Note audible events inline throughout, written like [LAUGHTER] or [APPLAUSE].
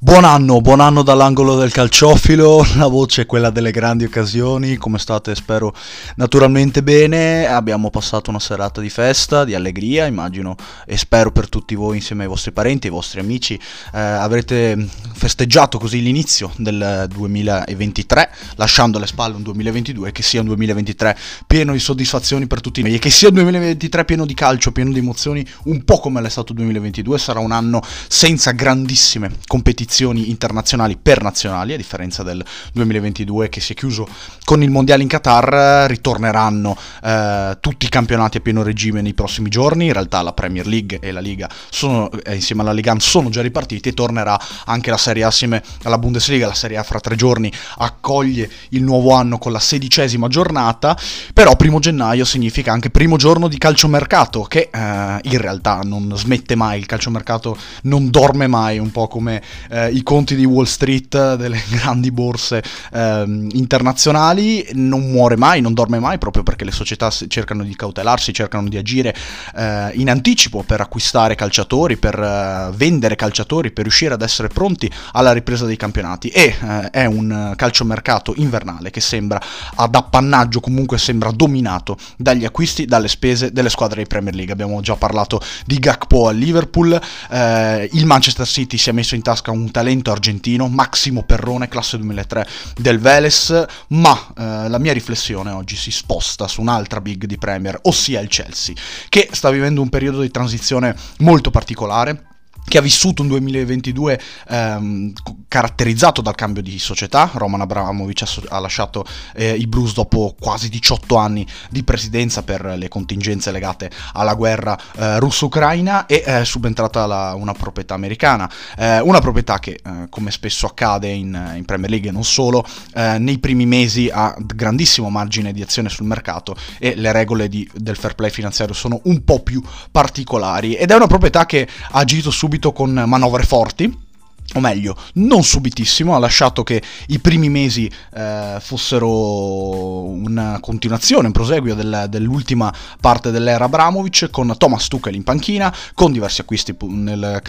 Buon anno, buon anno dall'angolo del calciofilo, [LAUGHS] la voce è quella delle grandi occasioni, come state spero naturalmente bene, abbiamo passato una serata di festa, di allegria immagino e spero per tutti voi insieme ai vostri parenti, ai vostri amici eh, avrete festeggiato così l'inizio del 2023 lasciando alle spalle un 2022 che sia un 2023 pieno di soddisfazioni per tutti noi e che sia un 2023 pieno di calcio, pieno di emozioni un po' come l'è stato il 2022, sarà un anno senza grandissime competizioni competizioni internazionali per nazionali, a differenza del 2022 che si è chiuso con il mondiale in Qatar, ritorneranno eh, tutti i campionati a pieno regime nei prossimi giorni, in realtà la Premier League e la Liga sono, eh, insieme alla Liga sono già ripartiti e tornerà anche la Serie A assieme alla Bundesliga, la Serie A fra tre giorni accoglie il nuovo anno con la sedicesima giornata, però primo gennaio significa anche primo giorno di calciomercato che eh, in realtà non smette mai, il calciomercato non dorme mai, un po' come eh, eh, i conti di Wall Street, delle [LAUGHS] grandi borse eh, internazionali, non muore mai, non dorme mai, proprio perché le società cercano di cautelarsi, cercano di agire eh, in anticipo per acquistare calciatori, per eh, vendere calciatori, per riuscire ad essere pronti alla ripresa dei campionati. E eh, è un calciomercato invernale che sembra ad appannaggio, comunque sembra dominato dagli acquisti, dalle spese delle squadre di Premier League. Abbiamo già parlato di Gakpo al Liverpool, eh, il Manchester City si è messo in tasca un talento argentino, Massimo Perrone, classe 2003 del Veles, ma eh, la mia riflessione oggi si sposta su un'altra big di Premier, ossia il Chelsea, che sta vivendo un periodo di transizione molto particolare che ha vissuto un 2022 ehm, caratterizzato dal cambio di società. Roman Abramovic ha, ha lasciato eh, i Blues dopo quasi 18 anni di presidenza per le contingenze legate alla guerra eh, russo-ucraina e è subentrata la, una proprietà americana. Eh, una proprietà che, eh, come spesso accade in, in, Premier League e non solo, eh, nei primi mesi ha grandissimo margine di azione sul mercato e le regole di, del fair play finanziario sono un po' più particolari. Ed è una proprietà che ha agito subito subito con manovre forti o meglio, non subitissimo, ha lasciato che i primi mesi eh, fossero una continuazione, un proseguio del, dell'ultima parte dell'era Abramovic, con Thomas Tuchel in panchina, con diversi acquisti nel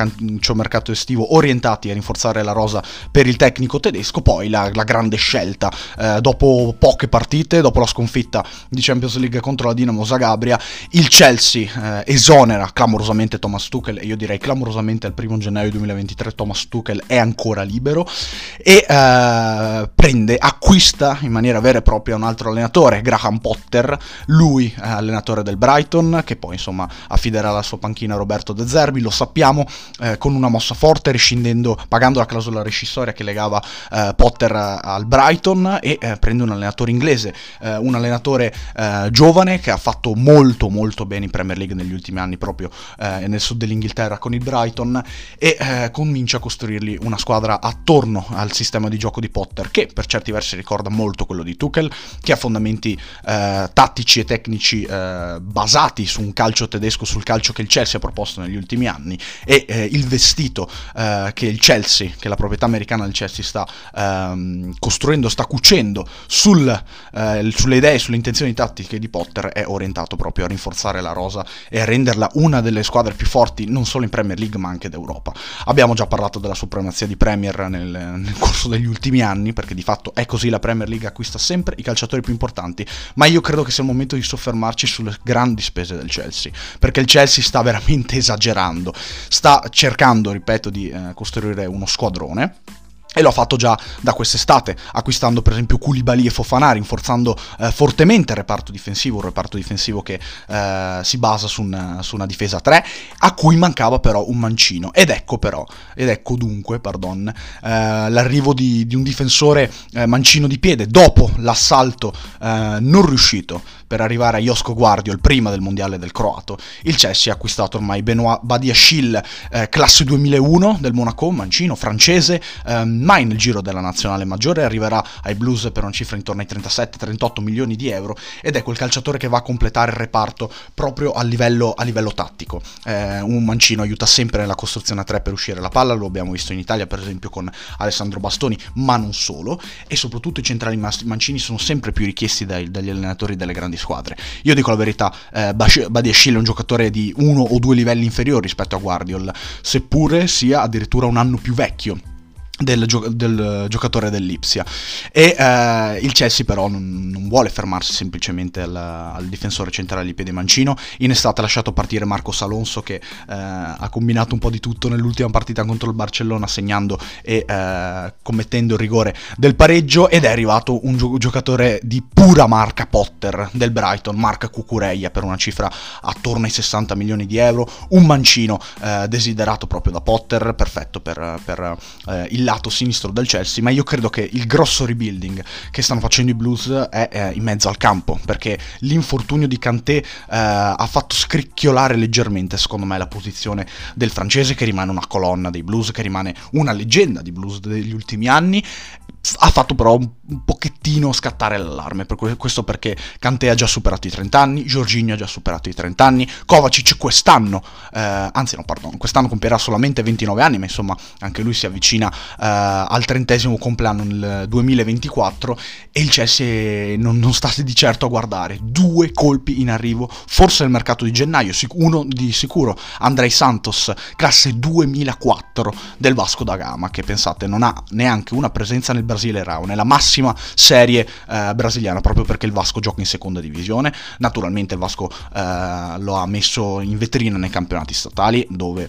mercato estivo orientati a rinforzare la rosa per il tecnico tedesco, poi la, la grande scelta, eh, dopo poche partite, dopo la sconfitta di Champions League contro la Dinamo Zagabria, il Chelsea eh, esonera clamorosamente Thomas Tuchel, e io direi clamorosamente al primo gennaio 2023 Thomas Tuchel Tuchel è ancora libero e uh, prende, acquista in maniera vera e propria un altro allenatore, Graham Potter, lui è allenatore del Brighton, che poi insomma affiderà la sua panchina a Roberto De Zerbi, lo sappiamo, eh, con una mossa forte, rescindendo, pagando la clausola rescissoria che legava eh, Potter al Brighton e eh, prende un allenatore inglese, eh, un allenatore eh, giovane che ha fatto molto molto bene in Premier League negli ultimi anni proprio nel sud dell'Inghilterra con il Brighton e comincia a costruire costruirgli una squadra attorno al sistema di gioco di Potter, che per certi versi ricorda molto quello di Tuchel, che ha fondamenti eh, tattici e tecnici eh, basati su un calcio tedesco, sul calcio che il Chelsea ha proposto negli ultimi anni, e eh, il vestito eh, che il Chelsea, che la proprietà americana del Chelsea sta ehm, costruendo, sta cucendo sul, eh, sulle idee sulle intenzioni tattiche di Potter è orientato proprio a rinforzare la rosa e a renderla una delle squadre più forti non solo in Premier League ma anche d'Europa. Abbiamo già parlato della supremazia di Premier nel, nel, corso degli ultimi anni, perché di fatto è così, la Premier League acquista sempre i calciatori più importanti, ma io credo che sia il momento di soffermarci sulle grandi spese del Chelsea, perché il Chelsea sta veramente [LAUGHS] esagerando, sta cercando, ripeto, di eh, costruire uno squadrone e lo ha fatto già da quest'estate, acquistando per esempio Koulibaly e Fofana, rinforzando eh, fortemente il reparto difensivo, un reparto difensivo che eh, si basa su, un, su, una difesa 3, a cui mancava però un mancino. Ed ecco però, ed ecco dunque, pardon, eh, l'arrivo di, di, un difensore eh, mancino di piede dopo l'assalto eh, non riuscito per arrivare a Josko Guardiol prima del mondiale del croato. Il Chelsea ha acquistato ormai Benoit Badiashil, eh, classe 2001 del Monaco, mancino, francese, ehm, mai nel giro della nazionale maggiore, arriverà ai Blues per una cifra intorno ai 37-38 milioni di euro ed è quel calciatore che va a completare il reparto proprio a livello, a livello tattico. Eh, un mancino aiuta sempre nella costruzione a 3 per uscire la palla, lo abbiamo visto in Italia per esempio con Alessandro Bastoni, ma non solo, e soprattutto i centrali mancini sono sempre più richiesti dai, dagli allenatori delle grandi squadre. Io dico la verità, eh, Badiashile è un giocatore di uno o due livelli inferiori rispetto a Guardiol, seppure sia addirittura un anno più vecchio del, gio- del, giocatore dell'Ipsia. E eh, il Chelsea però non, non, vuole fermarsi semplicemente al, al, difensore centrale di piede mancino in estate ha lasciato partire Marcos Alonso che eh, ha combinato un po' di tutto nell'ultima partita contro il Barcellona segnando e eh, commettendo il rigore del pareggio ed è arrivato un gio- giocatore di pura marca Potter del Brighton marca Cucureia per una cifra attorno ai 60 milioni di euro. Un mancino eh, desiderato proprio da Potter perfetto per, per eh, il lato sinistro del Chelsea, ma io credo che il grosso rebuilding che stanno facendo i Blues è, è in mezzo al campo, perché l'infortunio di Kanté eh, ha fatto scricchiolare leggermente, secondo me, la posizione del francese, che rimane una colonna dei Blues, che rimane una leggenda di Blues degli ultimi anni, ha fatto però un, pochettino scattare l'allarme, per questo perché Kanté ha già superato i 30 anni, Giorginio ha già superato i 30 anni, Kovacic quest'anno, eh, anzi no, pardon, quest'anno compierà solamente 29 anni, ma insomma anche lui si avvicina eh, al trentesimo compleanno nel 2024 e il Chelsea non, non sta di certo a guardare, due colpi in arrivo, forse nel mercato di gennaio, uno di sicuro, Andrei Santos, classe 2004 del Vasco da Gama, che pensate non ha neanche una presenza nel Brasile Rao, nella massima serie eh, brasiliana, proprio perché il Vasco gioca in seconda divisione. Naturalmente il Vasco eh, lo ha messo in vetrina nei campionati statali, dove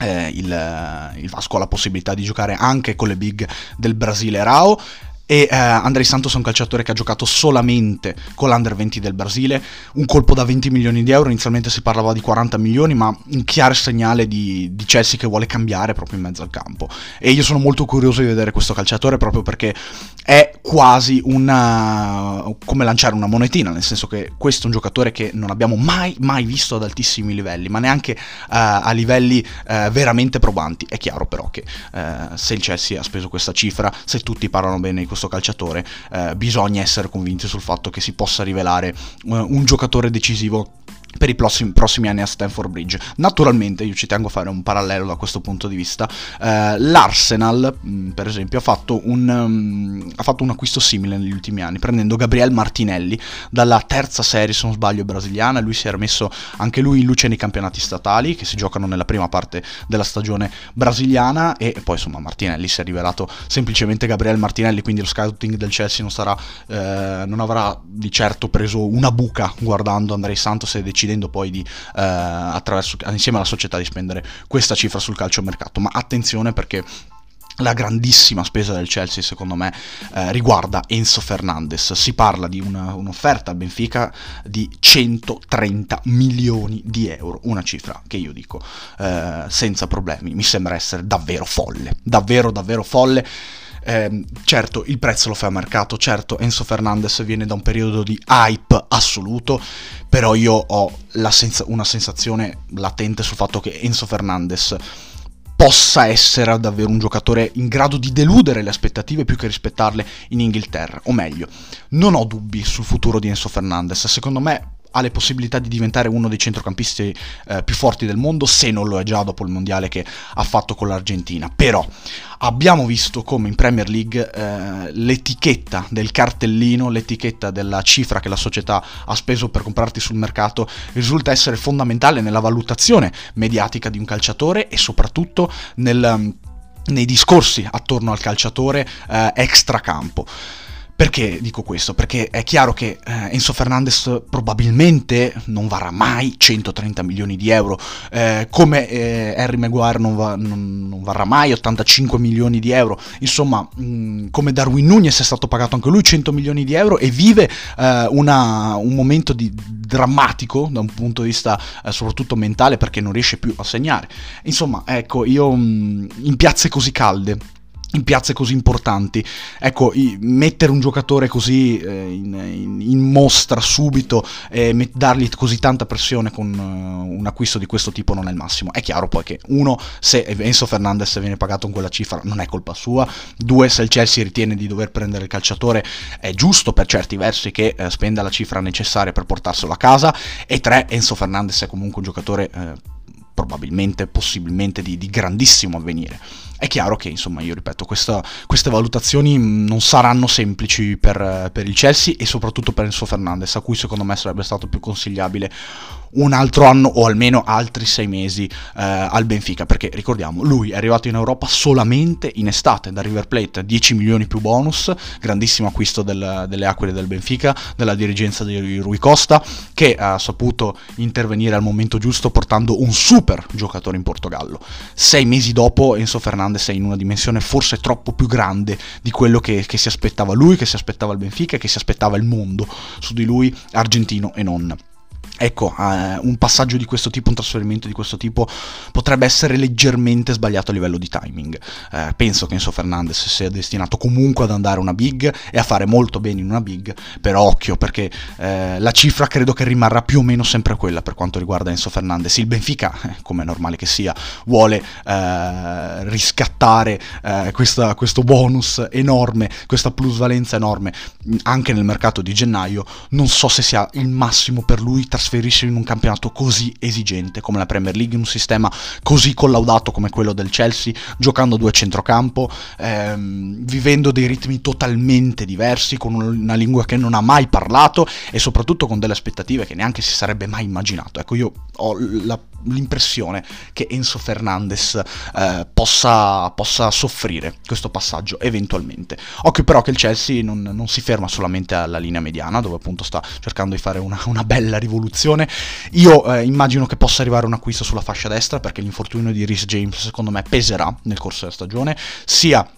eh, il, il, Vasco ha la possibilità di giocare anche con le big del Brasile Rao e eh, Andrei Santos è un calciatore che ha giocato solamente con l'Under 20 del Brasile, un colpo da 20 milioni di euro, inizialmente si parlava di 40 milioni, ma un chiaro segnale di, di, Chelsea che vuole cambiare proprio in mezzo al campo. E io sono molto curioso di vedere questo calciatore proprio perché è quasi una... come lanciare una monetina, nel senso che questo è un giocatore che non abbiamo mai, mai visto ad altissimi livelli, ma neanche uh, a livelli uh, veramente probanti. È chiaro però che uh, se il Chelsea ha speso questa cifra, se tutti parlano bene di questo calciatore, eh, bisogna essere convinti sul fatto che si possa rivelare uh, un giocatore decisivo per i prossimi, prossimi, anni a Stanford Bridge. Naturalmente, io ci tengo a fare un parallelo da questo punto di vista. Eh, L'Arsenal, mm, per esempio, ha fatto, un, um, ha fatto, un, acquisto simile negli ultimi anni, prendendo Gabriel Martinelli dalla terza serie, se non sbaglio, brasiliana. Lui si era messo anche lui in luce nei campionati statali che si giocano nella prima parte della stagione brasiliana. E poi, insomma, Martinelli si è rivelato semplicemente Gabriel Martinelli. Quindi lo scouting del Chelsea non, sarà, eh, non avrà di certo preso una buca guardando Andrei Santos e decidendo decidendo poi di, eh, insieme alla società di spendere questa cifra sul calciomercato. Ma attenzione perché la grandissima spesa del Chelsea, secondo me, eh, riguarda Enzo Fernandez. Si parla di una, un'offerta al Benfica di 130 milioni di euro, una cifra che io dico eh, senza problemi. Mi sembra essere davvero folle, davvero, davvero folle. Eh, certo, il prezzo lo fa a mercato, certo, Enzo Fernandez viene da un periodo di hype assoluto, però io ho sens- una sensazione latente sul fatto che Enzo Fernandez possa essere davvero un giocatore in grado di deludere le aspettative più che rispettarle in Inghilterra. O meglio, non ho dubbi sul futuro di Enzo Fernandez. Secondo me ha le possibilità di diventare uno dei centrocampisti eh, più forti del mondo, se non lo è già dopo il mondiale che ha fatto con l'Argentina. Però abbiamo visto come in Premier League eh, l'etichetta del cartellino, l'etichetta della cifra che la società ha speso per comprarti sul mercato risulta essere fondamentale nella valutazione mediatica di un calciatore e soprattutto nel, nei discorsi attorno al calciatore eh, extracampo. Perché dico questo? Perché è chiaro che eh, Enzo Fernandez probabilmente non varrà mai 130 milioni di euro, eh, come eh, Harry Maguire non, va, non, non, varrà mai 85 milioni di euro, insomma mh, mm, come Darwin Nunez è stato pagato anche lui 100 milioni di euro e vive eh, una, un momento di, drammatico da un punto di vista eh, soprattutto mentale perché non riesce più a segnare. Insomma, ecco, io mh, mm, in piazze così calde in piazze così importanti. Ecco, mettere un giocatore così eh, in, in, in, mostra subito e met- dargli così tanta pressione con uh, un acquisto di questo tipo non è il massimo. È chiaro poi che uno, se Enzo Fernandez viene pagato con quella cifra non è colpa sua, due, se il Chelsea ritiene di dover prendere il calciatore è giusto per certi versi che eh, spenda la cifra necessaria per portarselo a casa e tre, Enzo Fernandez è comunque un giocatore eh, probabilmente, possibilmente di, di grandissimo avvenire. È chiaro che, insomma, io ripeto, questa, queste valutazioni non saranno semplici per, per, il Chelsea e soprattutto per Enzo Fernandez, a cui secondo me sarebbe stato più consigliabile un altro anno o almeno altri sei mesi eh, al Benfica, perché ricordiamo, lui è arrivato in Europa solamente in estate da River Plate, 10 milioni più bonus, grandissimo acquisto del, delle Aquile del Benfica, della dirigenza di Rui Costa, che ha saputo intervenire al momento giusto portando un super giocatore in Portogallo. Sei mesi dopo Enzo Fernandez è in una dimensione forse troppo più grande di quello che, che si aspettava lui, che si aspettava il Benfica che si aspettava il mondo su di lui, argentino e non. Ecco, eh, un passaggio di questo tipo, un trasferimento di questo tipo potrebbe essere leggermente sbagliato a livello di timing. Eh, penso che Enzo Fernandez sia destinato comunque ad andare una big e a fare molto bene in una big, però occhio perché eh, la cifra credo che rimarrà più o meno sempre quella per quanto riguarda Enzo Fernandez. Il Benfica, eh, come è normale che sia, vuole eh, riscattare eh, questa, questo bonus enorme, questa plusvalenza enorme anche nel mercato di gennaio. Non so se sia il massimo per lui trasferire trasferirsi in un campionato così esigente come la Premier League, in un sistema così collaudato come quello del Chelsea, giocando due centrocampo, ehm, vivendo dei ritmi totalmente diversi, con una lingua che non ha mai parlato e soprattutto con delle aspettative che neanche si sarebbe mai immaginato. Ecco, io ho la l'impressione che Enzo Fernandez eh, possa, possa, soffrire questo passaggio eventualmente. Occhio però che il Chelsea non, non, si ferma solamente alla linea mediana, dove appunto sta cercando di fare una, una bella rivoluzione. Io eh, immagino che possa arrivare un acquisto sulla fascia destra, perché l'infortunio di Rhys James secondo me peserà nel corso della stagione, sia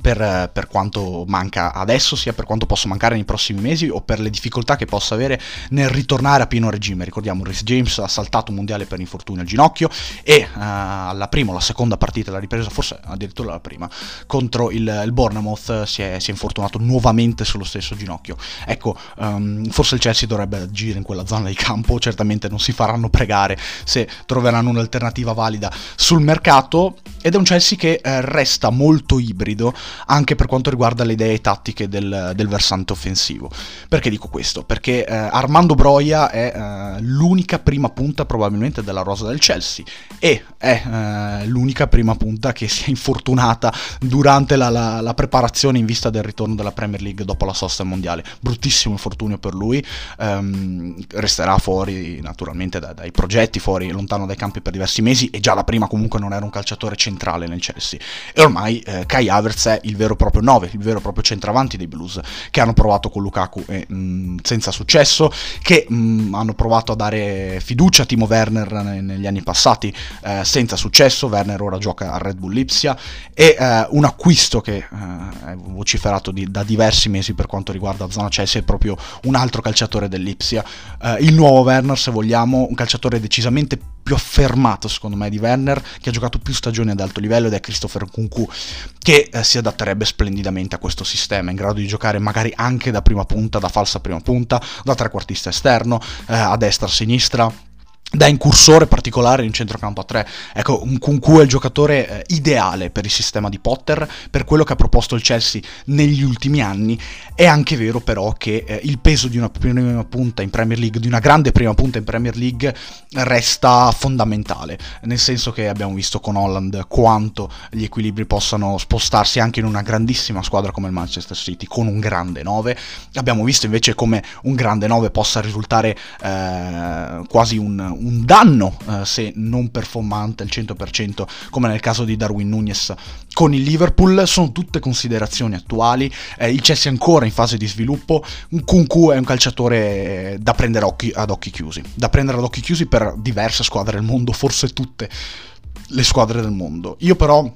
per, per, quanto manca adesso, sia per quanto possa mancare nei prossimi mesi o per le difficoltà che possa avere nel ritornare a pieno regime. Ricordiamo, Rhys James ha saltato un mondiale per infortunio al ginocchio e uh, alla prima o la seconda partita della ripresa, forse addirittura la prima, contro il, il Bournemouth si è, si è, infortunato nuovamente sullo stesso ginocchio. Ecco, um, forse il Chelsea dovrebbe agire in quella zona di campo, certamente non si faranno pregare se troveranno un'alternativa valida sul mercato ed è un Chelsea che eh, resta molto ibrido anche per quanto riguarda le idee tattiche del, del versante offensivo. Perché dico questo? Perché eh, Armando Broia è eh, l'unica prima punta probabilmente della rosa del Chelsea e è eh, l'unica prima punta che si è infortunata durante la, la, la, preparazione in vista del ritorno della Premier League dopo la sosta mondiale. Bruttissimo infortunio per lui, ehm, resterà fuori naturalmente da, dai progetti, fuori lontano dai campi per diversi mesi e già la prima comunque non era un calciatore centrale nel Chelsea. E ormai eh, Kai Havertz è il vero e proprio 9, il vero e proprio centravanti dei Blues, che hanno provato con Lukaku e, mh, mm, senza successo, che mh, mm, hanno provato a dare fiducia a Timo Werner negli anni passati eh, senza successo, Werner ora gioca a Red Bull Lipsia, e eh, un acquisto che eh, è vociferato di, da diversi mesi per quanto riguarda Zona Chelsea è proprio un altro calciatore dell'Ipsia, eh, il nuovo Werner se vogliamo, un calciatore decisamente più affermato secondo me di Werner, che ha giocato più stagioni ad alto livello ed è Christopher Kunku, che eh, si adatterebbe splendidamente a questo sistema, in grado di giocare magari anche da prima punta, da falsa prima punta, da trequartista esterno, eh, a destra, a sinistra da incursore particolare in centrocampo a 3. Ecco, un Kunku è il giocatore eh, ideale per il sistema di Potter, per quello che ha proposto il Chelsea negli ultimi anni. È anche vero però che eh, il peso di una prima punta in Premier League, di una grande prima punta in Premier League, resta fondamentale, nel senso che abbiamo visto con Holland quanto gli equilibri possano spostarsi anche in una grandissima squadra come il Manchester City, con un grande 9. Abbiamo visto invece come un grande 9 possa risultare eh, quasi un danno eh, se non performante al 100% come nel caso di Darwin Nunes con il Liverpool sono tutte considerazioni attuali eh, il Chelsea è ancora in fase di sviluppo un Kunku è un calciatore eh, da prendere occhi, ad occhi chiusi da prendere ad occhi chiusi per diverse squadre del mondo forse tutte le squadre del mondo. Io però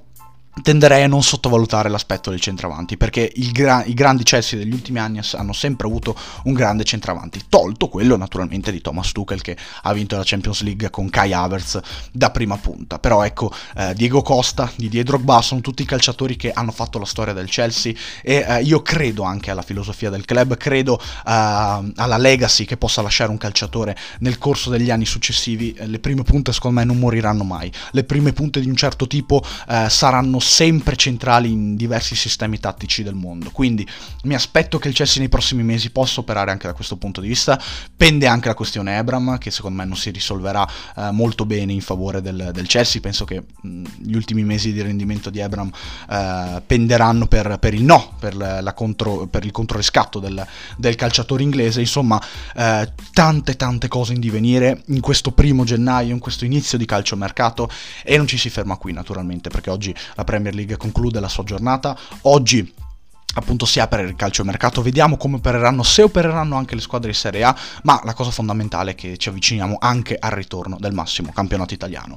tenderei a non sottovalutare l'aspetto del centravanti perché gra- i grandi Chelsea degli ultimi anni hanno sempre avuto un grande centravanti tolto quello naturalmente di Thomas Tuchel che ha vinto la Champions League con Kai Havertz da prima punta. Però ecco eh, Diego Costa, Didier Drogba sono tutti calciatori che hanno fatto la storia del Chelsea e eh, io credo anche alla filosofia del club credo eh, alla legacy che possa lasciare un calciatore nel corso degli anni successivi. Le prime punte secondo me non moriranno mai. Le prime punte di un certo tipo eh, saranno sempre centrali in diversi sistemi tattici del mondo. Quindi mi aspetto che il Chelsea nei prossimi mesi possa operare anche da questo punto di vista. Pende anche la questione Ebram, che secondo me non si risolverà eh, molto bene in favore del, del Chelsea. Penso che mh, gli ultimi mesi di rendimento di Ebram eh, penderanno per, per, il no, per, la contro, per il controriscatto del, del, calciatore inglese. Insomma, eh, tante tante cose in divenire in questo primo gennaio, in questo inizio di calciomercato e non ci si ferma qui naturalmente perché oggi la Premier League conclude la sua giornata. Oggi appunto si apre il calciomercato, vediamo come opereranno, se opereranno anche le squadre di Serie A, ma la cosa fondamentale è che ci avviciniamo anche al ritorno del massimo campionato italiano.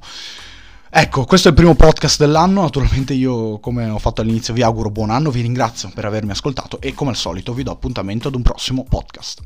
Ecco, questo è il primo podcast dell'anno, naturalmente io come ho fatto all'inizio vi auguro buon anno, vi ringrazio per avermi ascoltato e come al solito vi do appuntamento ad un prossimo podcast.